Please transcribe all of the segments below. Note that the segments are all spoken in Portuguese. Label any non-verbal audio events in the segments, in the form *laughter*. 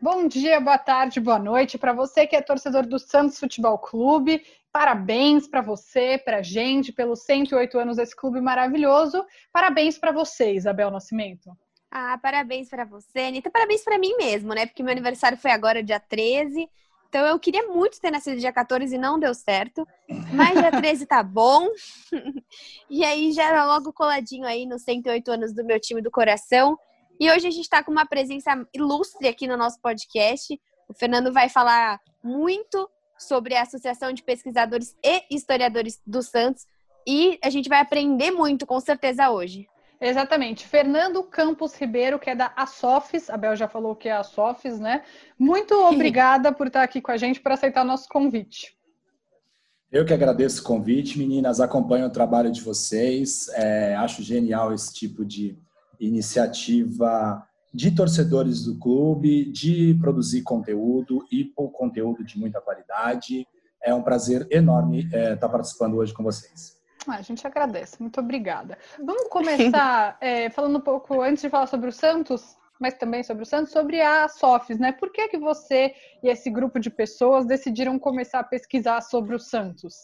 Bom dia, boa tarde, boa noite para você que é torcedor do Santos Futebol Clube. Parabéns para você, para a gente, pelos 108 anos desse clube maravilhoso. Parabéns para você, Isabel Nascimento. Ah, parabéns para você, Anitta. Parabéns para mim mesmo, né? Porque meu aniversário foi agora, dia 13. Então eu queria muito ter nascido dia 14 e não deu certo. Mas dia 13 tá bom. *laughs* e aí já era logo coladinho aí nos 108 anos do meu time do coração. E hoje a gente está com uma presença ilustre aqui no nosso podcast. O Fernando vai falar muito sobre a Associação de Pesquisadores e Historiadores do Santos. E a gente vai aprender muito, com certeza, hoje. Exatamente. Fernando Campos Ribeiro, que é da Asofis, a Bel já falou que é a Asofis, né? Muito obrigada por estar aqui com a gente, por aceitar o nosso convite. Eu que agradeço o convite, meninas. Acompanho o trabalho de vocês. É, acho genial esse tipo de iniciativa de torcedores do clube, de produzir conteúdo e por conteúdo de muita qualidade. É um prazer enorme é, estar participando hoje com vocês. Ah, a gente agradece, muito obrigada. Vamos começar *laughs* é, falando um pouco, antes de falar sobre o Santos, mas também sobre o Santos, sobre a SOFIS, né? Por que, que você e esse grupo de pessoas decidiram começar a pesquisar sobre o Santos?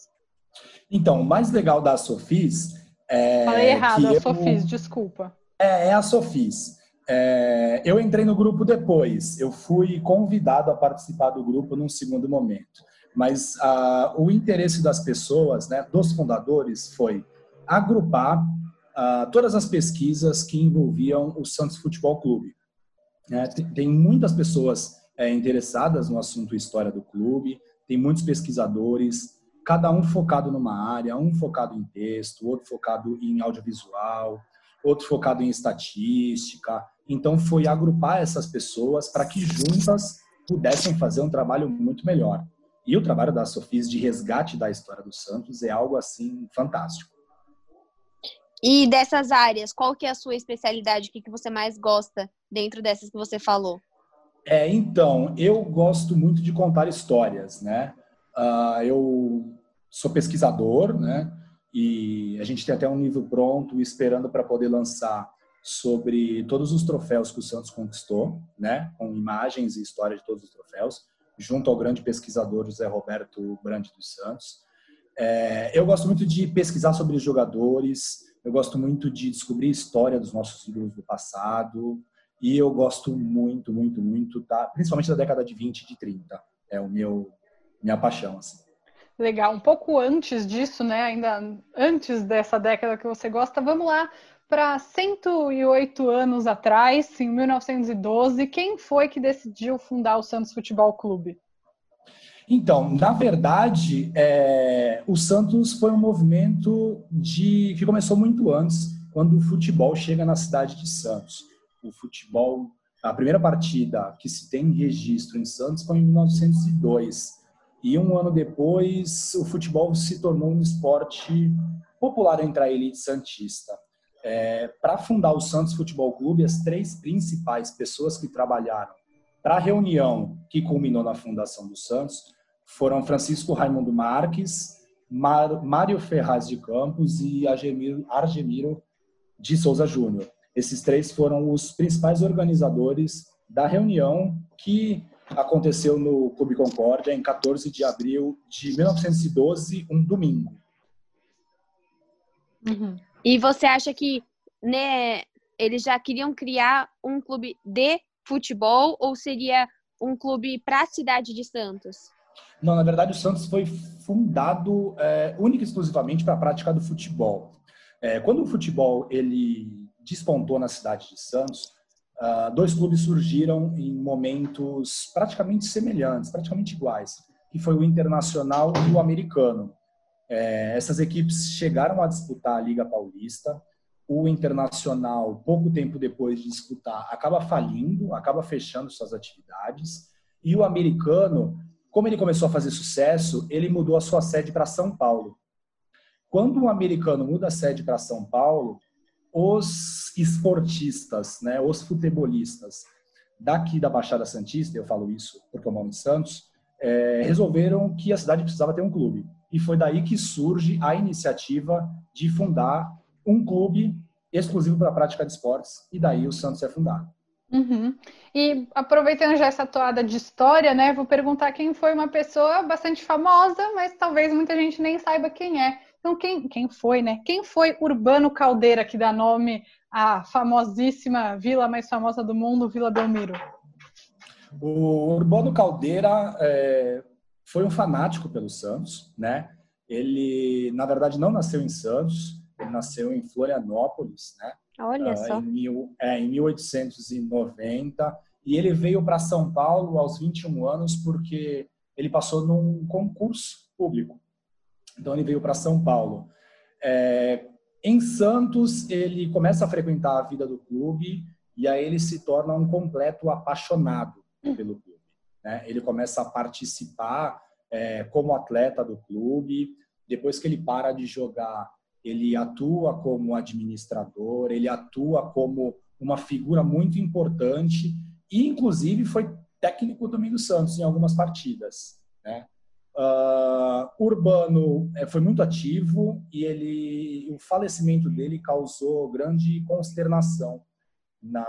Então, o mais legal da SOFIS é. Falei errado, a eu... SOFIS, desculpa. É, é a SOFIS. É, eu entrei no grupo depois, eu fui convidado a participar do grupo num segundo momento. Mas ah, o interesse das pessoas, né, dos fundadores, foi agrupar ah, todas as pesquisas que envolviam o Santos Futebol Clube. É, tem muitas pessoas é, interessadas no assunto história do clube, tem muitos pesquisadores, cada um focado numa área, um focado em texto, outro focado em audiovisual, outro focado em estatística. Então, foi agrupar essas pessoas para que juntas pudessem fazer um trabalho muito melhor. E o trabalho da Sofis de resgate da história do Santos é algo assim fantástico. E dessas áreas, qual que é a sua especialidade? O que, que você mais gosta dentro dessas que você falou? É, então, eu gosto muito de contar histórias, né? Uh, eu sou pesquisador, né? E a gente tem até um livro pronto esperando para poder lançar sobre todos os troféus que o Santos conquistou, né? Com imagens e história de todos os troféus junto ao grande pesquisador José Roberto Brandi dos Santos. É, eu gosto muito de pesquisar sobre jogadores, eu gosto muito de descobrir a história dos nossos ídolos do passado, e eu gosto muito, muito, muito, da, principalmente da década de 20 e de 30. É o meu minha paixão, assim. Legal. Um pouco antes disso, né? Ainda antes dessa década que você gosta, vamos lá para 108 anos atrás, em 1912, quem foi que decidiu fundar o Santos Futebol Clube? Então, na verdade, é, o Santos foi um movimento de que começou muito antes, quando o futebol chega na cidade de Santos. O futebol, a primeira partida que se tem registro em Santos foi em 1902. E um ano depois, o futebol se tornou um esporte popular entre a elite santista. É, para fundar o Santos Futebol Clube, as três principais pessoas que trabalharam para a reunião que culminou na fundação do Santos foram Francisco Raimundo Marques, Mar, Mário Ferraz de Campos e Argemiro, Argemiro de Souza Júnior. Esses três foram os principais organizadores da reunião que aconteceu no Clube Concórdia em 14 de abril de 1912, um domingo. Uhum. E você acha que né, eles já queriam criar um clube de futebol ou seria um clube para a cidade de Santos? Não, na verdade o Santos foi fundado é, única e exclusivamente para a prática do futebol. É, quando o futebol ele despontou na cidade de Santos, uh, dois clubes surgiram em momentos praticamente semelhantes, praticamente iguais, que foi o Internacional e o Americano. É, essas equipes chegaram a disputar a Liga Paulista. O Internacional, pouco tempo depois de disputar, acaba falindo, acaba fechando suas atividades. E o americano, como ele começou a fazer sucesso, ele mudou a sua sede para São Paulo. Quando o americano muda a sede para São Paulo, os esportistas, né, os futebolistas, daqui da Baixada Santista, eu falo isso porque eu moro em Santos, é, resolveram que a cidade precisava ter um clube. E foi daí que surge a iniciativa de fundar um clube exclusivo para a prática de esportes, e daí o Santos é fundado. Uhum. E aproveitando já essa toada de história, né, vou perguntar quem foi uma pessoa bastante famosa, mas talvez muita gente nem saiba quem é. Então, quem, quem foi, né? Quem foi Urbano Caldeira, que dá nome à famosíssima vila mais famosa do mundo, Vila Belmiro? O Urbano Caldeira é, foi um fanático pelo Santos, né? Ele, na verdade, não nasceu em Santos, ele nasceu em Florianópolis, né? Olha uh, só. Em, mil, é, em 1890. E ele veio para São Paulo aos 21 anos porque ele passou num concurso público. Então ele veio para São Paulo. É, em Santos, ele começa a frequentar a vida do clube e aí ele se torna um completo apaixonado pelo clube. Né? Ele começa a participar é, como atleta do clube. Depois que ele para de jogar, ele atua como administrador, ele atua como uma figura muito importante e, inclusive, foi técnico do Domingo Santos em algumas partidas. Né? Uh, Urbano é, foi muito ativo e ele, o falecimento dele causou grande consternação na,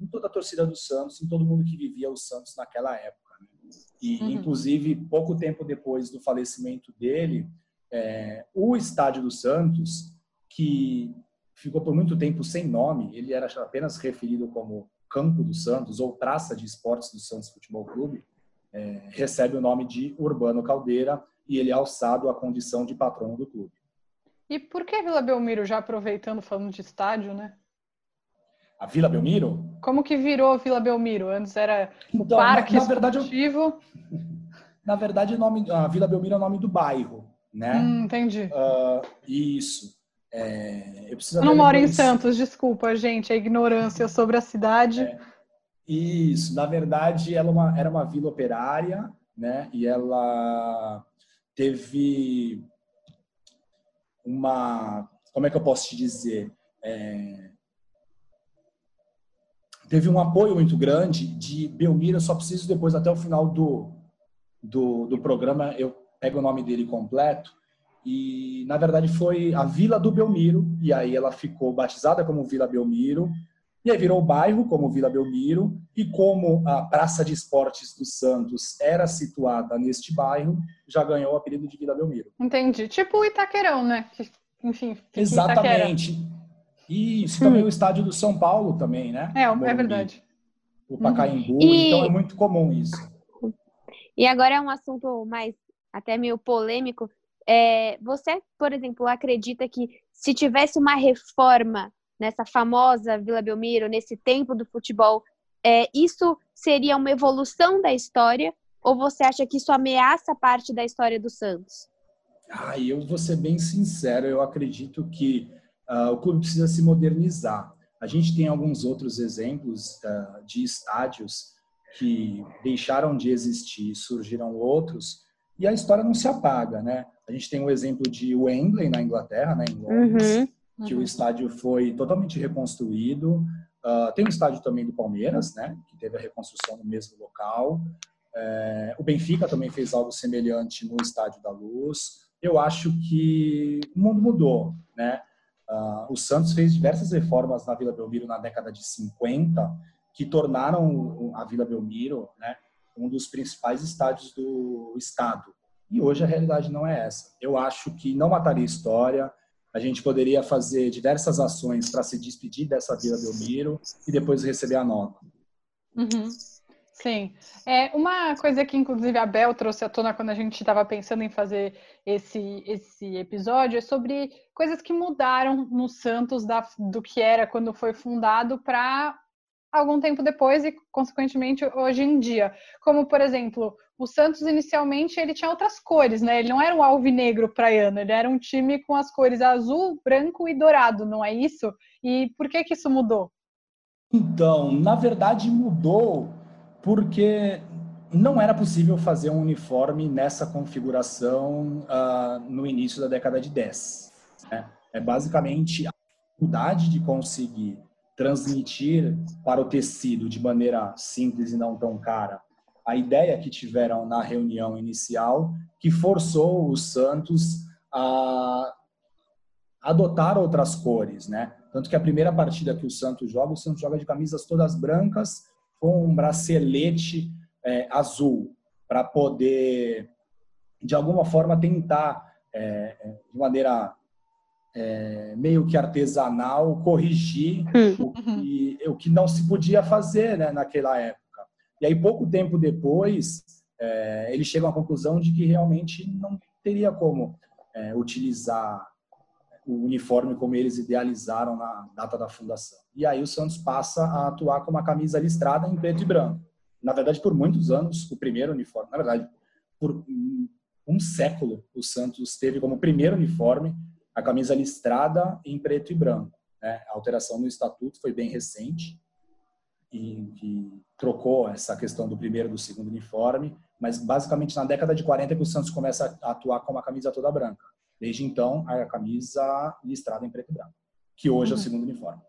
em toda a torcida do Santos, em todo mundo que vivia o Santos naquela época. Né? E, uhum. inclusive, pouco tempo depois do falecimento dele, é, o estádio do Santos, que ficou por muito tempo sem nome, ele era apenas referido como Campo do Santos ou Praça de Esportes do Santos Futebol Clube, é, recebe o nome de Urbano Caldeira e ele é alçado à condição de patrono do clube. E por que Vila Belmiro, já aproveitando falando de estádio, né? A Vila Belmiro? Como que virou Vila Belmiro? Antes era o então, Parque na, na verdade, eu, *laughs* na verdade, o nome, a Vila Belmiro é o nome do bairro, né? Hum, entendi. Uh, isso. É, eu, eu não moro em Santos, desculpa, gente, a ignorância sobre a cidade. É, isso, na verdade, ela é uma, era uma vila operária, né? E ela teve uma, como é que eu posso te dizer? É, teve um apoio muito grande de Belmiro, só preciso depois, até o final do, do, do programa, eu pego o nome dele completo, e na verdade foi a Vila do Belmiro, e aí ela ficou batizada como Vila Belmiro, e aí virou o bairro como Vila Belmiro, e como a Praça de Esportes dos Santos era situada neste bairro, já ganhou o apelido de Vila Belmiro. Entendi. Tipo o Itaquerão, né? Enfim. Exatamente. Itaquera. Isso, também hum. o estádio do São Paulo também, né? É, é verdade. O Pacaembu, uhum. e... então é muito comum isso. E agora é um assunto mais até meio polêmico. É, você, por exemplo, acredita que se tivesse uma reforma nessa famosa Vila Belmiro, nesse tempo do futebol, é, isso seria uma evolução da história? Ou você acha que isso ameaça parte da história do Santos? Ah, eu vou ser bem sincero, eu acredito que o clube precisa se modernizar. A gente tem alguns outros exemplos uh, de estádios que deixaram de existir, surgiram outros, e a história não se apaga, né? A gente tem o exemplo de Wembley na Inglaterra, né, em Londres, uhum que o estádio foi totalmente reconstruído. Uh, tem o estádio também do Palmeiras, né, que teve a reconstrução no mesmo local. É, o Benfica também fez algo semelhante no Estádio da Luz. Eu acho que o mundo mudou? Uh, o Santos fez diversas reformas na Vila Belmiro na década de 50 que tornaram a Vila Belmiro, né, um dos principais estádios do estado. E hoje a realidade não é essa. Eu acho que não mataria história, a gente poderia fazer diversas ações para se despedir dessa Vila Belmiro e depois receber a nota. Uhum. Sim. É, uma coisa que, inclusive, a Bel trouxe à tona quando a gente estava pensando em fazer esse, esse episódio é sobre coisas que mudaram no Santos da, do que era quando foi fundado para algum tempo depois e, consequentemente, hoje em dia. Como, por exemplo, o Santos inicialmente ele tinha outras cores, né? Ele não era um alvinegro praiano, ele era um time com as cores azul, branco e dourado, não é isso? E por que que isso mudou? Então, na verdade mudou porque não era possível fazer um uniforme nessa configuração uh, no início da década de 10. Né? É basicamente a dificuldade de conseguir transmitir para o tecido de maneira simples e não tão cara a ideia que tiveram na reunião inicial, que forçou o Santos a adotar outras cores, né? Tanto que a primeira partida que o Santos joga, o Santos joga de camisas todas brancas um bracelete é, azul, para poder, de alguma forma, tentar, é, de maneira é, meio que artesanal, corrigir hum. o que, o que não se podia fazer né, naquela época. E aí, pouco tempo depois, é, eles chegam à conclusão de que realmente não teria como é, utilizar o uniforme como eles idealizaram na data da fundação. E aí o Santos passa a atuar com uma camisa listrada em preto e branco. Na verdade, por muitos anos, o primeiro uniforme, na verdade, por um século, o Santos teve como primeiro uniforme a camisa listrada em preto e branco. Né? A alteração no estatuto foi bem recente, e que trocou essa questão do primeiro e do segundo uniforme, mas basicamente na década de 40 que o Santos começa a atuar com uma camisa toda branca. Desde então, a camisa listrada em preto e branco, que hoje é o uhum. segundo uniforme.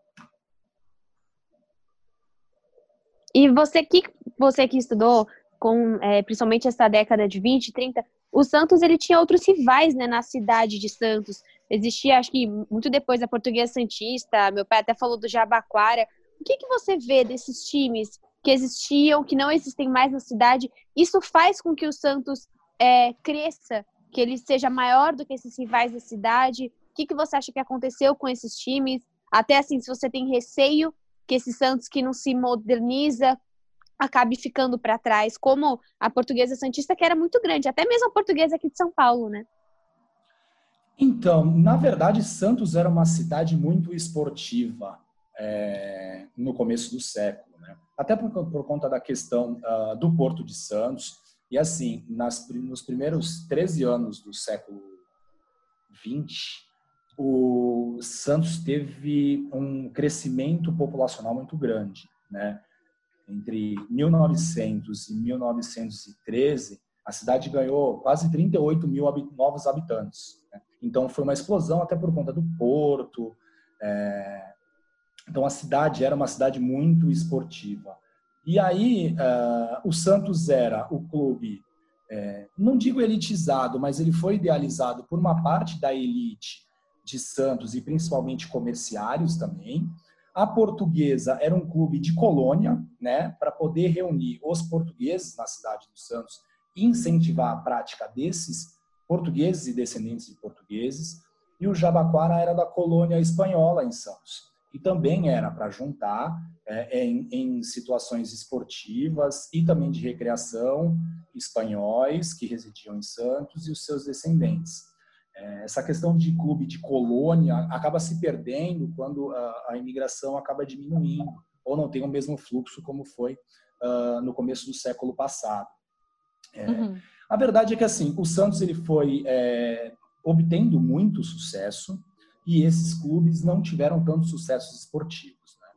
E você que você que estudou com é, principalmente essa década de 20, 30, o Santos ele tinha outros rivais né, na cidade de Santos. Existia, acho que muito depois da Portuguesa Santista, meu pai até falou do Jabaquara. O que, que você vê desses times que existiam, que não existem mais na cidade? Isso faz com que o Santos é, cresça, que ele seja maior do que esses rivais da cidade? O que, que você acha que aconteceu com esses times? Até assim, se você tem receio que esse Santos que não se moderniza acabe ficando para trás, como a portuguesa Santista, que era muito grande, até mesmo a portuguesa aqui de São Paulo, né? Então, na verdade, Santos era uma cidade muito esportiva é, no começo do século. Né? Até por, por, conta da questão uh, do Porto de Santos. E assim, nas, nos primeiros 13 anos do século 20, o Santos teve um crescimento populacional muito grande. Né? Entre 1900 e 1913, a cidade ganhou quase 38 mil novos habitantes. Né? Então, foi uma explosão até por conta do porto, é, então a cidade era uma cidade muito esportiva. E aí uh, o Santos era o clube, é, não digo elitizado, mas ele foi idealizado por uma parte da elite de Santos e principalmente comerciários também. A Portuguesa era um clube de colônia, né, para poder reunir os portugueses na cidade do Santos e incentivar a prática desses portugueses e descendentes de portugueses. E o Jabaquara era da colônia espanhola em Santos e também era para juntar é, em, em, situações esportivas e também de recreação espanhóis que residiam em Santos e os seus descendentes. É, essa questão de clube de colônia acaba se perdendo quando a, a imigração acaba diminuindo ou não tem o mesmo fluxo como foi uh, no começo do século passado. É, uhum. A verdade é que assim o Santos ele foi é, obtendo muito sucesso e esses clubes não tiveram tantos sucessos esportivos. Né?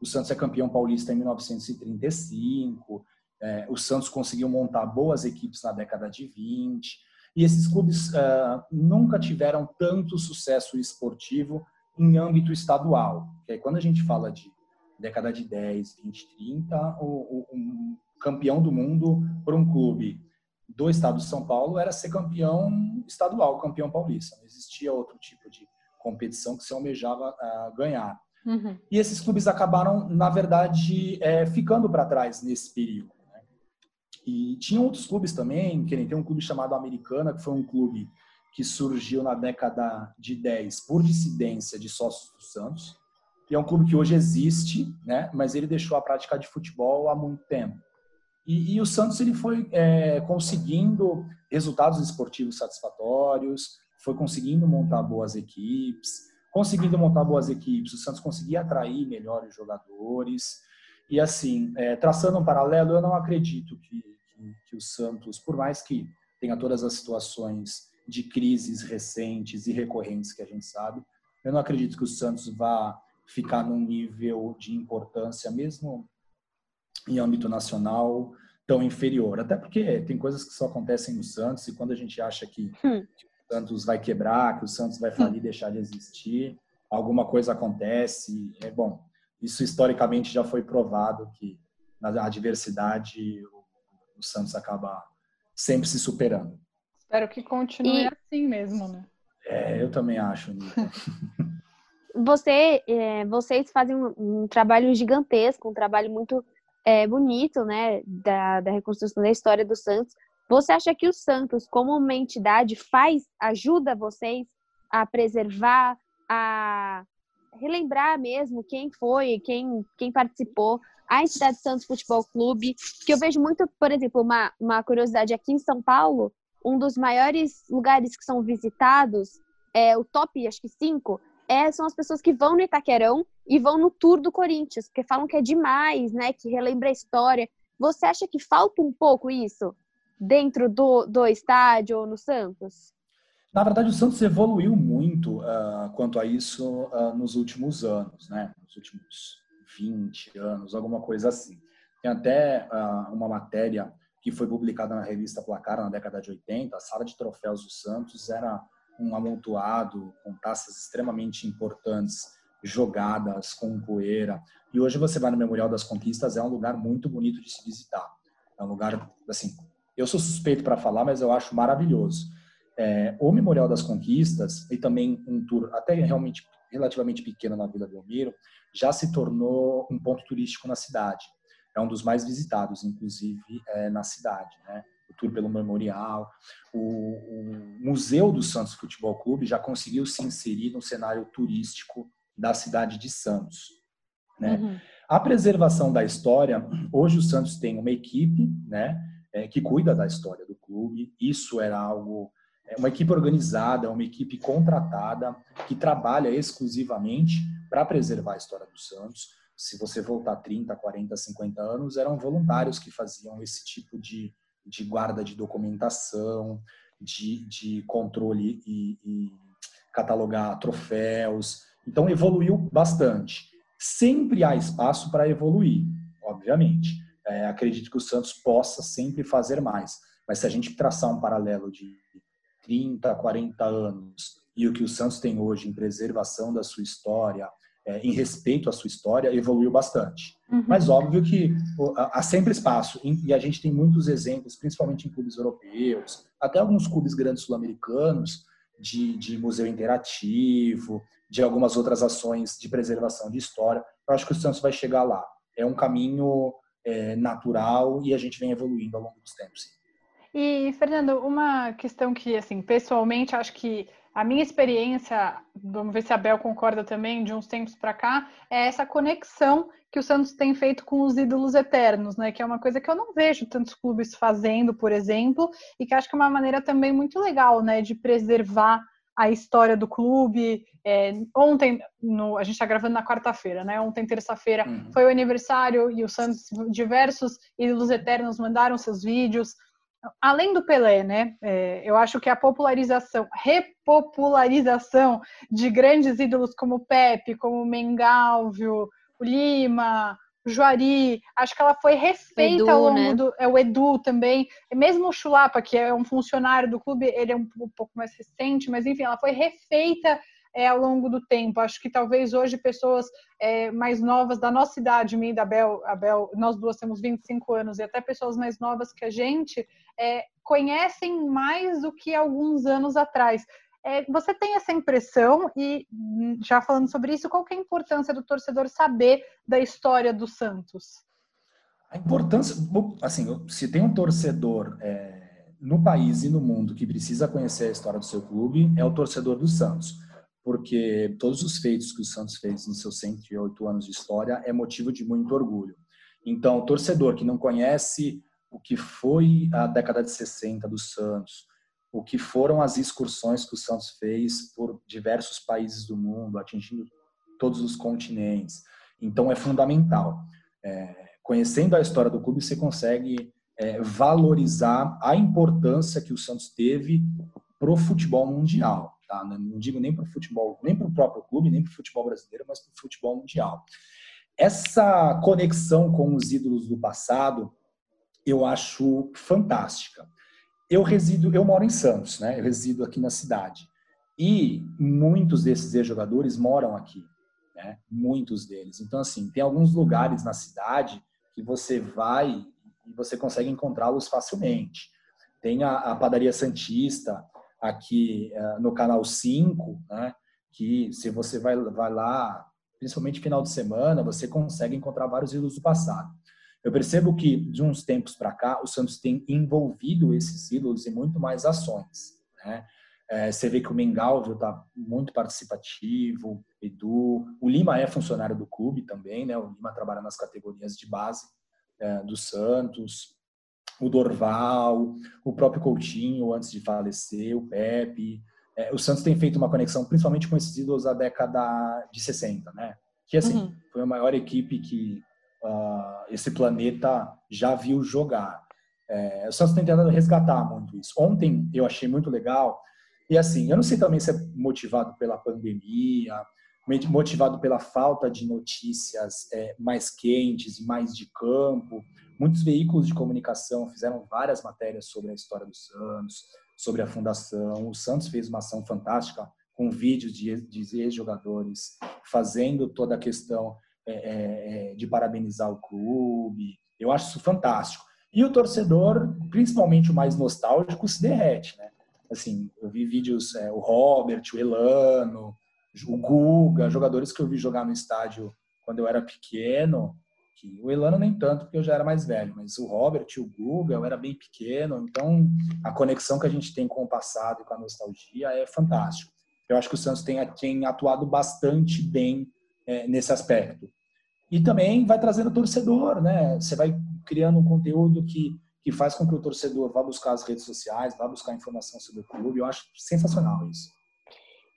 O Santos é campeão paulista em 1935, é, o Santos conseguiu montar boas equipes na década de 20, e esses clubes uh, nunca tiveram tanto sucesso esportivo em âmbito estadual. Que aí, quando a gente fala de década de 10, 20, 30, o, o um campeão do mundo por um clube do estado de São Paulo era ser campeão estadual, campeão paulista. Não existia outro tipo de competição que se almejava uh, ganhar. Uhum. E esses clubes acabaram, na verdade, é, ficando para trás nesse período. Né? E tinha outros clubes também, que nem tem um clube chamado Americana, que foi um clube que surgiu na década de 10 por dissidência de sócios do Santos. E é um clube que hoje existe, né? mas ele deixou a prática de futebol há muito tempo. E, e o Santos ele foi é, conseguindo resultados esportivos satisfatórios, foi conseguindo montar boas equipes, conseguindo montar boas equipes, o Santos conseguia atrair melhores jogadores. E assim, é, traçando um paralelo, eu não acredito que, que, que, o Santos, por mais que tenha todas as situações de crises recentes e recorrentes que a gente sabe, eu não acredito que o Santos vá ficar num nível de importância, mesmo em âmbito nacional, tão inferior. Até porque tem coisas que só acontecem no Santos e quando a gente acha que, hum. Santos vai quebrar, que o Santos vai falir, deixar de existir, alguma coisa acontece. É bom. isso historicamente já foi provado que na adversidade o, o Santos acaba sempre se superando. Espero que continue e... assim mesmo, né? É, eu também acho, *laughs* Você, é, vocês fazem um, um, trabalho gigantesco, um trabalho muito é, bonito, né, da, da reconstrução da história do Santos. Você acha que o Santos, como uma entidade, faz, ajuda vocês a preservar, a relembrar mesmo quem foi, quem, quem participou, a entidade Santos Futebol Clube, que eu vejo muito, por exemplo, uma, uma curiosidade aqui em São Paulo, um dos maiores lugares que são visitados, é o top, acho que cinco, é, são as pessoas que vão no Itaquerão e vão no tour do Corinthians, porque falam que é demais, né? Que relembra a história. Você acha que falta um pouco isso dentro do, do estádio ou no Santos? Na verdade, o Santos evoluiu muito uh, quanto a isso uh, nos últimos anos, né? Nos últimos 20 anos, alguma coisa assim. Tem até uh, uma matéria que foi publicada na revista Placar na década de 80, a sala de troféus do Santos era um amontoado com taças extremamente importantes jogadas com poeira. E hoje você vai no Memorial das Conquistas, é um lugar muito bonito de se visitar. É um lugar, assim, eu sou suspeito para falar, mas eu acho maravilhoso. É, o Memorial das Conquistas e também um tour até realmente relativamente pequeno na Vila Belmiro já se tornou um ponto turístico na cidade. É um dos mais visitados, inclusive, é, na cidade, né? O tour pelo Memorial. O, o Museu do Santos Futebol Clube já conseguiu se inserir no cenário turístico da cidade de Santos. Né? Uhum. A preservação da história, hoje o Santos tem uma equipe né, é, que cuida da história do clube. Isso era algo, é uma equipe organizada, uma equipe contratada que trabalha exclusivamente para preservar a história do Santos. Se você voltar 30, 40, 50 anos, eram voluntários que faziam esse tipo de, de guarda de documentação, de, de controle e, e catalogar troféus, então, evoluiu bastante. Sempre há espaço para evoluir, obviamente. É, acredito que o Santos possa sempre fazer mais. Mas se a gente traçar um paralelo de 30, 40 anos e o que o Santos tem hoje em preservação da sua história, é, em respeito à sua história, evoluiu bastante. Uhum. Mas óbvio que há sempre espaço, e a gente tem muitos exemplos, principalmente em clubes europeus, até alguns clubes grandes sul-americanos, de, de museu interativo, de algumas outras ações de preservação de história. Eu acho que o Santos vai chegar lá. É um caminho é, natural e a gente vem evoluindo ao longo dos tempos. E, Fernando, uma questão que, assim, pessoalmente, acho que a minha experiência, vamos ver se a Bel concorda também, de uns tempos para cá, é essa conexão que o Santos tem feito com os ídolos eternos, né? Que é uma coisa que eu não vejo tantos clubes fazendo, por exemplo, e que acho que é uma maneira também muito legal, né, de preservar a história do clube. É, ontem, no, a gente está gravando na quarta-feira, né? Ontem, terça-feira, uhum. foi o aniversário e o Santos, diversos ídolos eternos mandaram seus vídeos. Além do Pelé, né? É, eu acho que a popularização, repopularização de grandes ídolos como Pepe, como Mengalvio, o Lima, Juari, acho que ela foi refeita Edu, ao longo né? do. É, o Edu também, mesmo o Chulapa, que é um funcionário do clube, ele é um, um pouco mais recente, mas enfim, ela foi refeita é, ao longo do tempo. Acho que talvez hoje pessoas é, mais novas da nossa idade, mim e da Bel, a Bel, nós duas temos 25 anos, e até pessoas mais novas que a gente, é, conhecem mais do que alguns anos atrás. É, você tem essa impressão e hum, já falando sobre isso, qual é a importância do torcedor saber da história do Santos? A importância, assim, se tem um torcedor é, no país e no mundo que precisa conhecer a história do seu clube, é o torcedor do Santos, porque todos os feitos que o Santos fez nos seus 108 anos de história é motivo de muito orgulho. Então, o torcedor que não conhece o que foi a década de 60 do Santos, o que foram as excursões que o Santos fez por diversos países do mundo, atingindo todos os continentes. Então é fundamental. É, conhecendo a história do clube, você consegue é, valorizar a importância que o Santos teve para o futebol mundial. Tá? Não digo nem para o futebol, nem para o próprio clube, nem para o futebol brasileiro, mas para o futebol mundial. Essa conexão com os ídolos do passado, eu acho fantástica eu resido, eu moro em Santos, né? Eu resido aqui na cidade. E muitos desses ex-jogadores moram aqui. né? Muitos deles. Então, assim, tem alguns lugares na cidade que você vai e você consegue encontrá-los facilmente. Tem a, a, Padaria Santista aqui uh, no canal 5, né? Que se você vai, vai lá, principalmente final de semana, você consegue encontrar vários ídolos do passado. Eu percebo que de uns tempos para cá o Santos tem envolvido esses ídolos em muito mais ações. Né? É, você vê que o Mengalvio está muito participativo, Edu, o Lima é funcionário do clube também, né? O Lima trabalha nas categorias de base é, do Santos, o Dorval, o próprio Coutinho antes de falecer, o Pepe. É, o Santos tem feito uma conexão principalmente com esses ídolos da década de 60, né? Que assim, uhum. foi a maior equipe que uh, esse planeta já viu jogar. É, o Santos tem tentado resgatar muito isso. Ontem eu achei muito legal e assim, eu não sei também se é motivado pela pandemia, motivado pela falta de notícias é, mais quentes e mais de campo. Muitos veículos de comunicação fizeram várias matérias sobre a história do Santos, sobre a fundação. O Santos fez uma ação fantástica com vídeos de, de ex-jogadores fazendo toda a questão é, é, é, de parabenizar o clube. Eu acho isso fantástico. E o torcedor, principalmente o mais nostálgico, se derrete, né? assim, eu vi vídeos, é, o Robert, o Elano, o Guga, jogadores que eu vi jogar no estádio quando eu era pequeno, que o Elano nem tanto, porque eu já era mais velho, mas o Robert o Guga, eu era bem pequeno, então a conexão que a gente tem com o passado e com a nostalgia é fantástico. Eu acho que o Santos tem, tem atuado bastante bem é, nesse aspecto. E também vai trazendo torcedor, né? Você vai criando um conteúdo que que faz com que o torcedor vá buscar as redes sociais, vá buscar informação sobre o clube. Eu acho sensacional isso.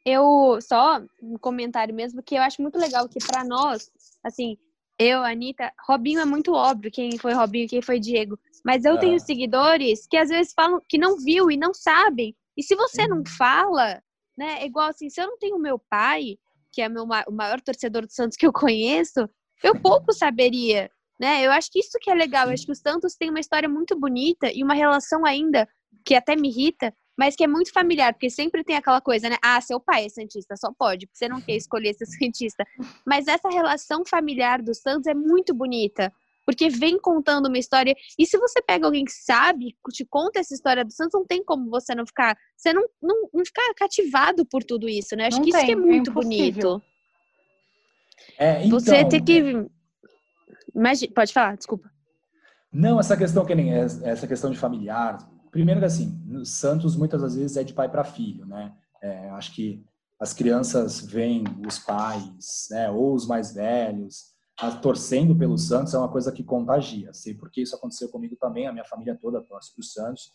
Eu só um comentário mesmo que eu acho muito legal que para nós, assim, eu, Anitta, Robinho é muito óbvio quem foi Robinho, quem foi Diego, mas eu é. tenho seguidores que às vezes falam que não viu e não sabem. E se você Sim. não fala, né, é igual assim, se eu não tenho meu pai, que é meu, o maior torcedor do Santos que eu conheço, eu pouco saberia né? Eu acho que isso que é legal. Eu acho que o Santos tem uma história muito bonita e uma relação ainda que até me irrita, mas que é muito familiar, porque sempre tem aquela coisa, né? Ah, seu pai é santista, só pode, porque você não quer escolher ser santista. Mas essa relação familiar do Santos é muito bonita, porque vem contando uma história. E se você pega alguém que sabe, te conta essa história do Santos, não tem como você não ficar, você não, não, não ficar cativado por tudo isso, né? Acho não que tem, isso que é, é muito é bonito. É, então, você ter que é, mas pode falar, desculpa. Não, essa questão que nem essa questão de familiar. Primeiro que assim, no Santos muitas das vezes é de pai para filho, né? É, acho que as crianças veem os pais, né, ou os mais velhos, torcendo pelo Santos é uma coisa que contagia. Sei porque isso aconteceu comigo também, a minha família toda torce para o Santos.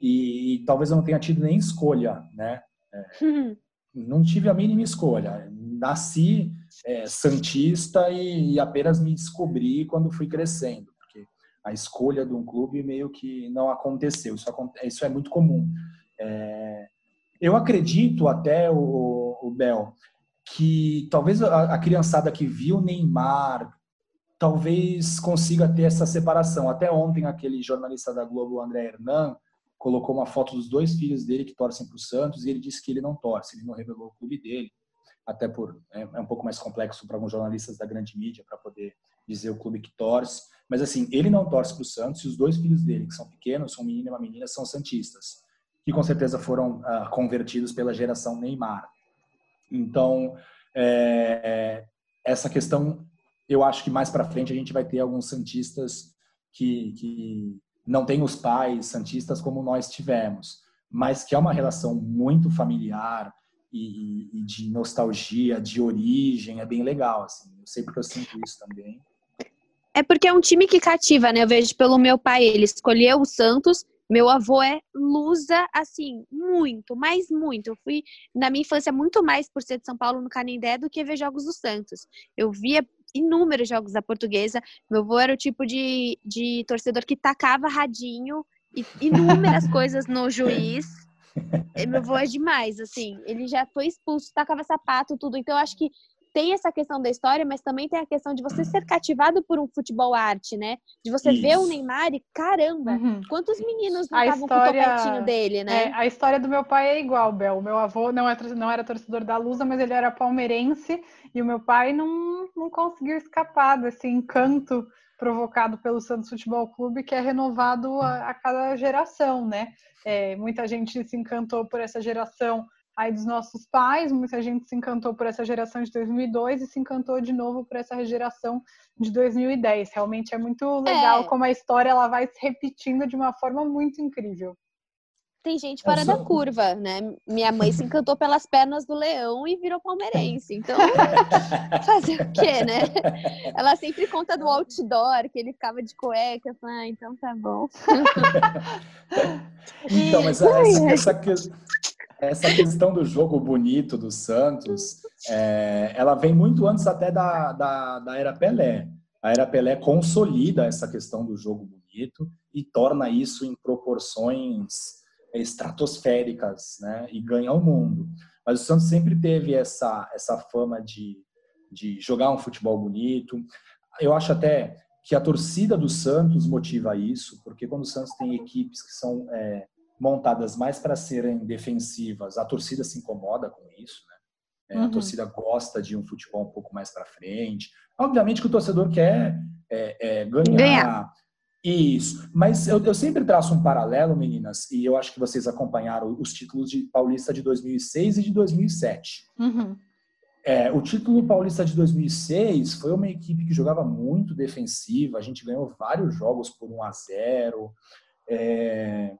E, e, talvez eu não tenha tido nem escolha, né? É, *laughs* não tive a mínima escolha. Nasci é, santista e, e, apenas me descobri quando fui crescendo, porque a escolha de um clube meio que não aconteceu. Isso, isso é muito comum. É, eu acredito até o, o Bel que talvez a, a criançada que viu Neymar talvez consiga ter essa separação. Até ontem aquele jornalista da Globo, André Hernan, colocou uma foto dos dois filhos dele que torcem para o Santos e ele disse que ele não torce, ele não revelou o clube dele até por é, é um pouco mais complexo para alguns jornalistas da grande mídia para poder dizer o clube que torce. Mas assim, ele não torce para o Santos e os dois filhos dele, que são pequenos, um menino e uma menina, são santistas, que com certeza foram ah, convertidos pela geração Neymar. Então, é, essa questão, eu acho que mais para frente a gente vai ter alguns santistas que, que não têm os pais santistas como nós tivemos, mas que é uma relação muito familiar, e, e, de nostalgia, de origem, é bem legal, assim. Eu sei porque eu sinto isso também. É porque é um time que cativa, né? Eu vejo pelo meu pai, ele escolheu o Santos. Meu avô é lusa, assim, muito, mas muito. Eu fui, na minha infância, muito mais por ser de São Paulo no Canindé do que ver jogos do Santos. Eu via inúmeros jogos da portuguesa. Meu avô era o tipo de, de torcedor que tacava radinho e inúmeras *laughs* coisas no juiz meu avô é demais, assim. Ele já foi expulso, tacava sapato, tudo. Então, eu acho que tem essa questão da história, mas também tem a questão de você ser cativado por um futebol arte, né? De você Isso. ver o Neymar e caramba, uhum. quantos meninos não estavam história... com o topetinho dele, né? É, a história do meu pai é igual, Bel. O meu avô não, é, não era torcedor da Lusa, mas ele era palmeirense e o meu pai não, não conseguiu escapar desse encanto provocado pelo Santos Futebol Clube, que é renovado a, a cada geração, né? É, muita gente se encantou por essa geração aí dos nossos pais, muita gente se encantou por essa geração de 2002 e se encantou de novo por essa geração de 2010. Realmente é muito legal é. como a história ela vai se repetindo de uma forma muito incrível. Tem gente fora da curva, né? Minha mãe se encantou pelas pernas do leão e virou palmeirense. Então, *laughs* fazer o quê, né? Ela sempre conta do outdoor, que ele ficava de cueca. Ah, então tá bom. *laughs* então, mas essa, essa, essa questão do jogo bonito do Santos, é, ela vem muito antes até da, da, da era Pelé. A era Pelé consolida essa questão do jogo bonito e torna isso em proporções estratosféricas, né? E ganha o mundo. Mas o Santos sempre teve essa, essa fama de, de jogar um futebol bonito. Eu acho até que a torcida do Santos motiva isso, porque quando o Santos tem equipes que são é, montadas mais para serem defensivas, a torcida se incomoda com isso, né? É, uhum. A torcida gosta de um futebol um pouco mais para frente. Obviamente que o torcedor quer é, é, ganhar. ganhar. Isso. Mas eu, eu, sempre traço um paralelo, meninas, e eu acho que vocês acompanharam os títulos de Paulista de 2006 e de 2007. Uhum. É, o título paulista de 2006 foi uma equipe que jogava muito defensiva. A gente ganhou vários jogos por 1 a 0. É,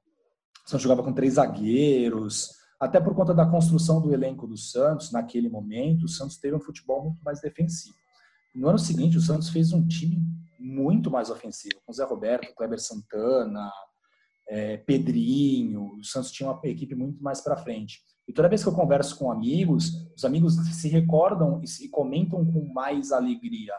Santos jogava com três zagueiros, até por conta da construção do elenco do Santos naquele momento, o Santos teve um futebol muito mais defensivo. No ano seguinte, o Santos fez um time muito mais ofensivo, com Zé Roberto, Kleber Santana, é, Pedrinho. O Santos tinha uma equipe muito mais para frente. E toda vez que eu converso com amigos, os amigos se recordam e se comentam com mais alegria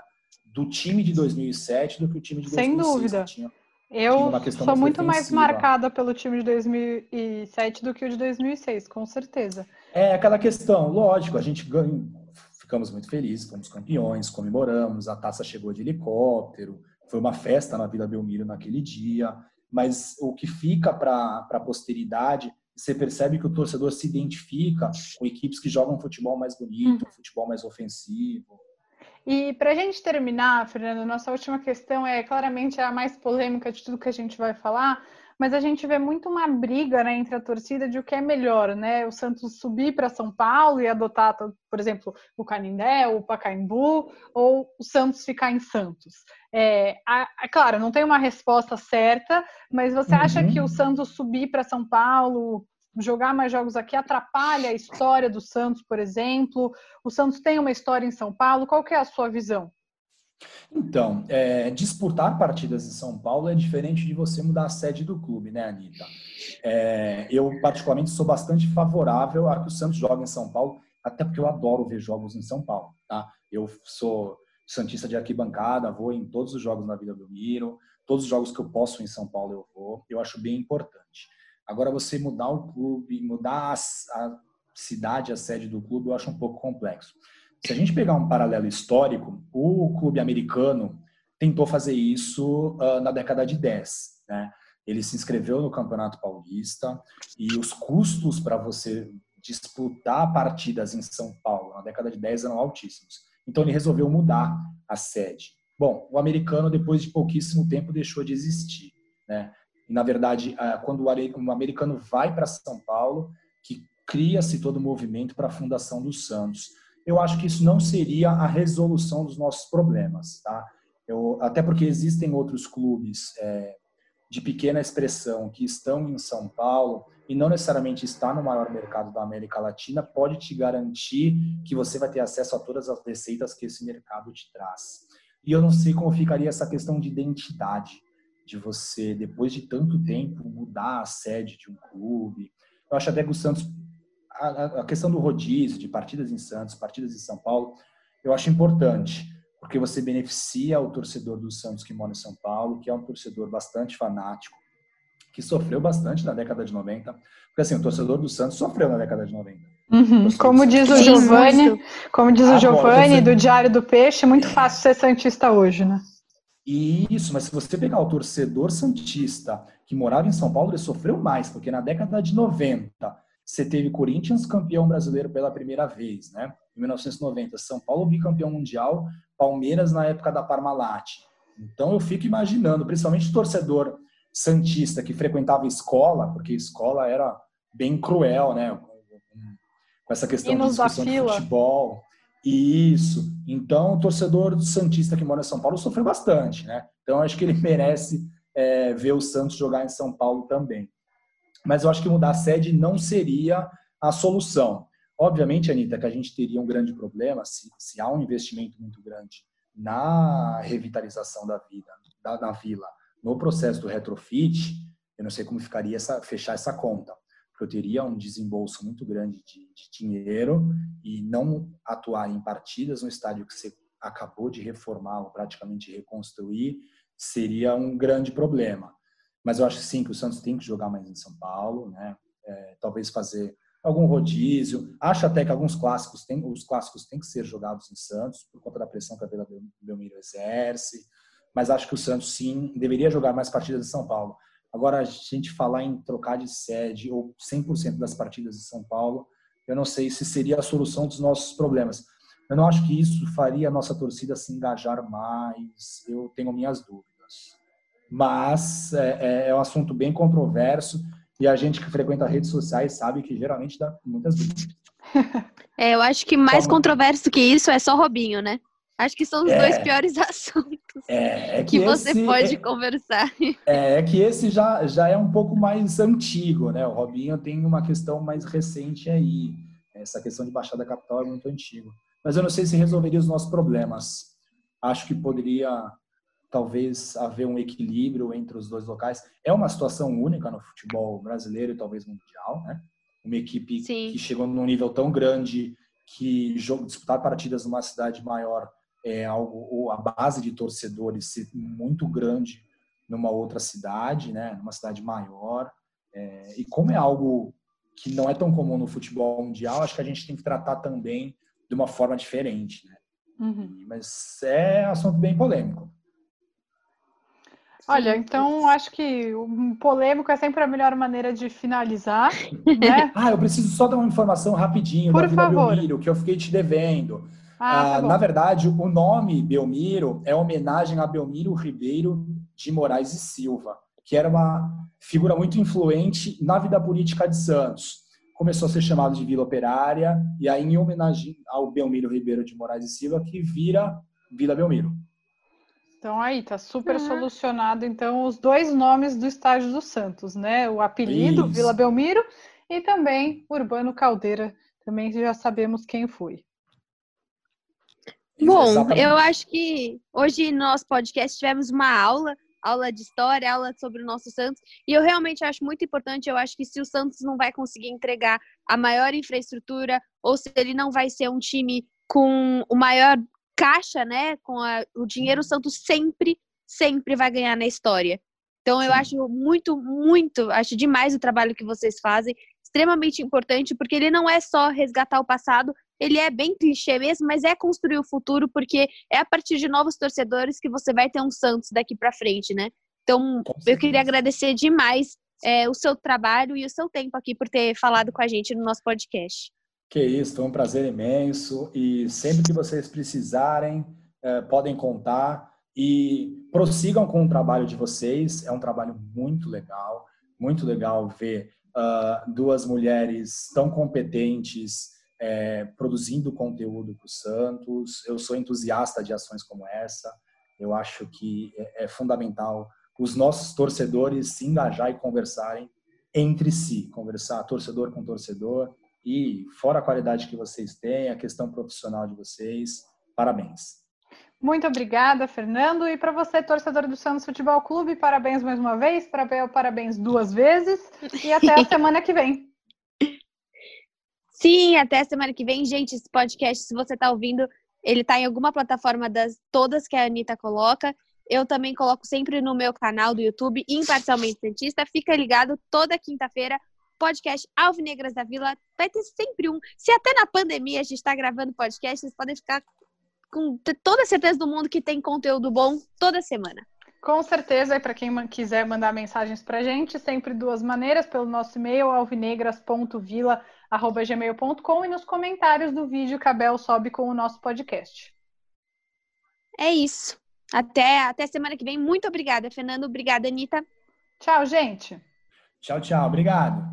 do time de 2007 do que o time de 2006. Sem dúvida. Tinha eu sou muito mais marcada pelo time de 2007 do que o de 2006, com certeza. É aquela questão, lógico, a gente ganha, ficamos muito felizes, fomos campeões, comemoramos, a taça chegou de helicóptero, foi uma festa na Vila Belmiro naquele dia, mas o que fica para a posteridade, você percebe que o torcedor se identifica com equipes que jogam futebol mais bonito, hum. futebol mais ofensivo, e para a gente terminar, Fernando, nossa última questão é claramente a mais polêmica de tudo que a gente vai falar, mas a gente vê muito uma briga né, entre a torcida de o que é melhor, né? O Santos subir para São Paulo e adotar, por exemplo, o Canindé, o Pacaembu, ou o Santos ficar em Santos. É, a, a, claro, não tem uma resposta certa, mas você uhum. acha que o Santos subir para São Paulo, jogar mais jogos aqui atrapalha a história do Santos, por exemplo? O Santos tem uma história em São Paulo, qual que é a sua visão? Então, é, disputar partidas em São Paulo é diferente de você mudar a sede do clube, né, Anitta? É, eu, particularmente, sou bastante favorável a que o Santos jogue em São Paulo, até porque eu adoro ver jogos em São Paulo, tá? Eu sou santista de arquibancada, vou em todos os jogos na Vida do Miro, todos os jogos que eu posso em São Paulo eu vou, eu acho bem importante. Agora, você mudar o clube, mudar a, a cidade, a sede do clube, eu acho um pouco complexo. Se a gente pegar um paralelo histórico, o clube americano tentou fazer isso uh, na década de 10. Né? Ele se inscreveu no Campeonato Paulista e os custos para você disputar partidas em São Paulo na década de 10 eram altíssimos. Então ele resolveu mudar a sede. Bom, o americano, depois de pouquíssimo tempo, deixou de existir. Né? E, na verdade, quando o americano vai para São Paulo, que cria-se todo o movimento para a fundação do Santos. Eu acho que isso não seria a resolução dos nossos problemas, tá? Eu, até porque existem outros clubes é, de pequena expressão que estão em São Paulo e não necessariamente está no maior mercado da América Latina, pode te garantir que você vai ter acesso a todas as receitas que esse mercado te traz. E eu não sei como ficaria essa questão de identidade de você, depois de tanto tempo, mudar a sede de um clube. Eu acho até que o Santos, a, a questão do rodízio, de partidas em Santos, partidas em São Paulo, eu acho importante, porque você beneficia o torcedor do Santos que mora em São Paulo, que é um torcedor bastante fanático, que sofreu bastante na década de 90. Porque assim, o torcedor do Santos sofreu na década de 90. Uhum. Como diz o Giovanni, como diz o Giovanni do Diário do Peixe, é muito fácil ser santista hoje, né? Isso, mas se você pegar o torcedor santista que morava em São Paulo, ele sofreu mais, porque na década de 90 você teve Corinthians campeão brasileiro pela primeira vez, né? Em 1990, São Paulo bicampeão mundial, Palmeiras na época da Parmalat. Então eu fico imaginando, principalmente o torcedor santista que frequentava escola, porque escola era bem cruel, né? Com essa questão de discussão de futebol. Isso. Então, o torcedor santista que mora em São Paulo sofreu bastante, né? Então, acho que ele *laughs* merece é, ver o Santos jogar em São Paulo também. Mas eu acho que mudar a sede não seria a solução. Obviamente, Anitta, que a gente teria um grande problema se, se há um investimento muito grande na revitalização da vida, da, na vila, no processo do retrofit, eu não sei como ficaria essa, fechar essa conta eu teria um desembolso muito grande de, de dinheiro e não atuar em partidas no estádio que você acabou de reformar ou praticamente reconstruir seria um grande problema. Mas eu acho sim que o Santos tem que jogar mais em São Paulo, né? É, talvez fazer algum rodízio. Acho até que alguns clássicos têm, os clássicos têm que ser jogados em Santos por conta da pressão que a Vila Belmiro exerce. Mas acho que o Santos sim deveria jogar mais partidas em São Paulo. Agora, a gente falar em trocar de sede ou 100% das partidas de São Paulo, eu não sei se seria a solução dos nossos problemas. Eu não acho que isso faria a nossa torcida se engajar mais. Eu tenho minhas dúvidas. Mas é, é, é um assunto bem controverso e a gente que frequenta redes sociais sabe que geralmente dá muitas dúvidas. *laughs* É, eu acho que mais Como... controverso que isso é só Robinho, né? Acho que são os é, dois piores *laughs* assuntos é, é que, que, você esse, pode é, conversar. É, é, que esse já, já é um pouco mais antigo, né? O Robinho tem uma questão mais recente aí. Essa questão de Baixada Capital é muito antigo. Mas eu não sei se resolveria os nossos problemas. Acho que poderia, talvez, haver um equilíbrio entre os dois locais. É uma situação única no futebol brasileiro e talvez mundial, né? Uma equipe Sim. que chegou num nível tão grande que disputar partidas numa cidade maior é algo, ou a base de torcedores ser muito grande numa outra cidade, né, numa cidade maior. É, e como é algo que não é tão comum no futebol mundial, acho que a gente tem que tratar também de uma forma diferente. Né? Uhum. Mas é assunto bem polêmico. Olha, então acho que o polêmico é sempre a melhor maneira de finalizar. Né? *laughs* ah, eu preciso só dar uma informação rapidinho Por da Vila favor. Belmiro, que eu fiquei te devendo. Ah, tá na verdade, o nome Belmiro é homenagem a Belmiro Ribeiro de Moraes e Silva, que era uma figura muito influente na vida política de Santos. Começou a ser chamado de Vila Operária, e aí, em homenagem ao Belmiro Ribeiro de Moraes e Silva, que vira Vila Belmiro. Então aí, tá super uhum. solucionado, então, os dois nomes do estádio do Santos, né? O apelido, Isso. Vila Belmiro, e também Urbano Caldeira, também já sabemos quem foi. Bom, eu acho que hoje no nosso podcast tivemos uma aula, aula de história, aula sobre o nosso Santos, e eu realmente acho muito importante, eu acho que se o Santos não vai conseguir entregar a maior infraestrutura, ou se ele não vai ser um time com o maior caixa, né, com a, o dinheiro, o Santos sempre, sempre vai ganhar na história. Então eu Sim. acho muito, muito, acho demais o trabalho que vocês fazem, extremamente importante, porque ele não é só resgatar o passado, ele é bem clichê mesmo, mas é construir o futuro, porque é a partir de novos torcedores que você vai ter um Santos daqui para frente, né? Então, eu queria agradecer demais é, o seu trabalho e o seu tempo aqui por ter falado com a gente no nosso podcast. Que isso, foi um prazer imenso e sempre que vocês precisarem, é, podem contar e prossigam com o trabalho de vocês. É um trabalho muito legal, muito legal ver uh, duas mulheres tão competentes, é, produzindo conteúdo para o Santos. Eu sou entusiasta de ações como essa. Eu acho que é, é fundamental os nossos torcedores se engajar e conversarem entre si, conversar torcedor com torcedor e fora a qualidade que vocês têm, a questão profissional de vocês, parabéns. Muito obrigada, Fernando. E para você, torcedor do Santos Futebol Clube, parabéns mais uma vez, parabéns duas vezes e até a *laughs* semana que vem. Sim, até semana que vem. Gente, esse podcast, se você está ouvindo, ele está em alguma plataforma das todas que a Anitta coloca. Eu também coloco sempre no meu canal do YouTube, Imparcialmente Cientista. Fica ligado, toda quinta-feira podcast Alvinegras da Vila. Vai ter sempre um. Se até na pandemia a gente está gravando podcast, vocês podem ficar com toda certeza do mundo que tem conteúdo bom toda semana. Com certeza, e para quem quiser mandar mensagens para a gente, sempre duas maneiras, pelo nosso e-mail, alvinegras.vila.gmail.com e nos comentários do vídeo que a Bel sobe com o nosso podcast. É isso. Até, até semana que vem. Muito obrigada, Fernando. Obrigada, Anitta. Tchau, gente. Tchau, tchau. Obrigado.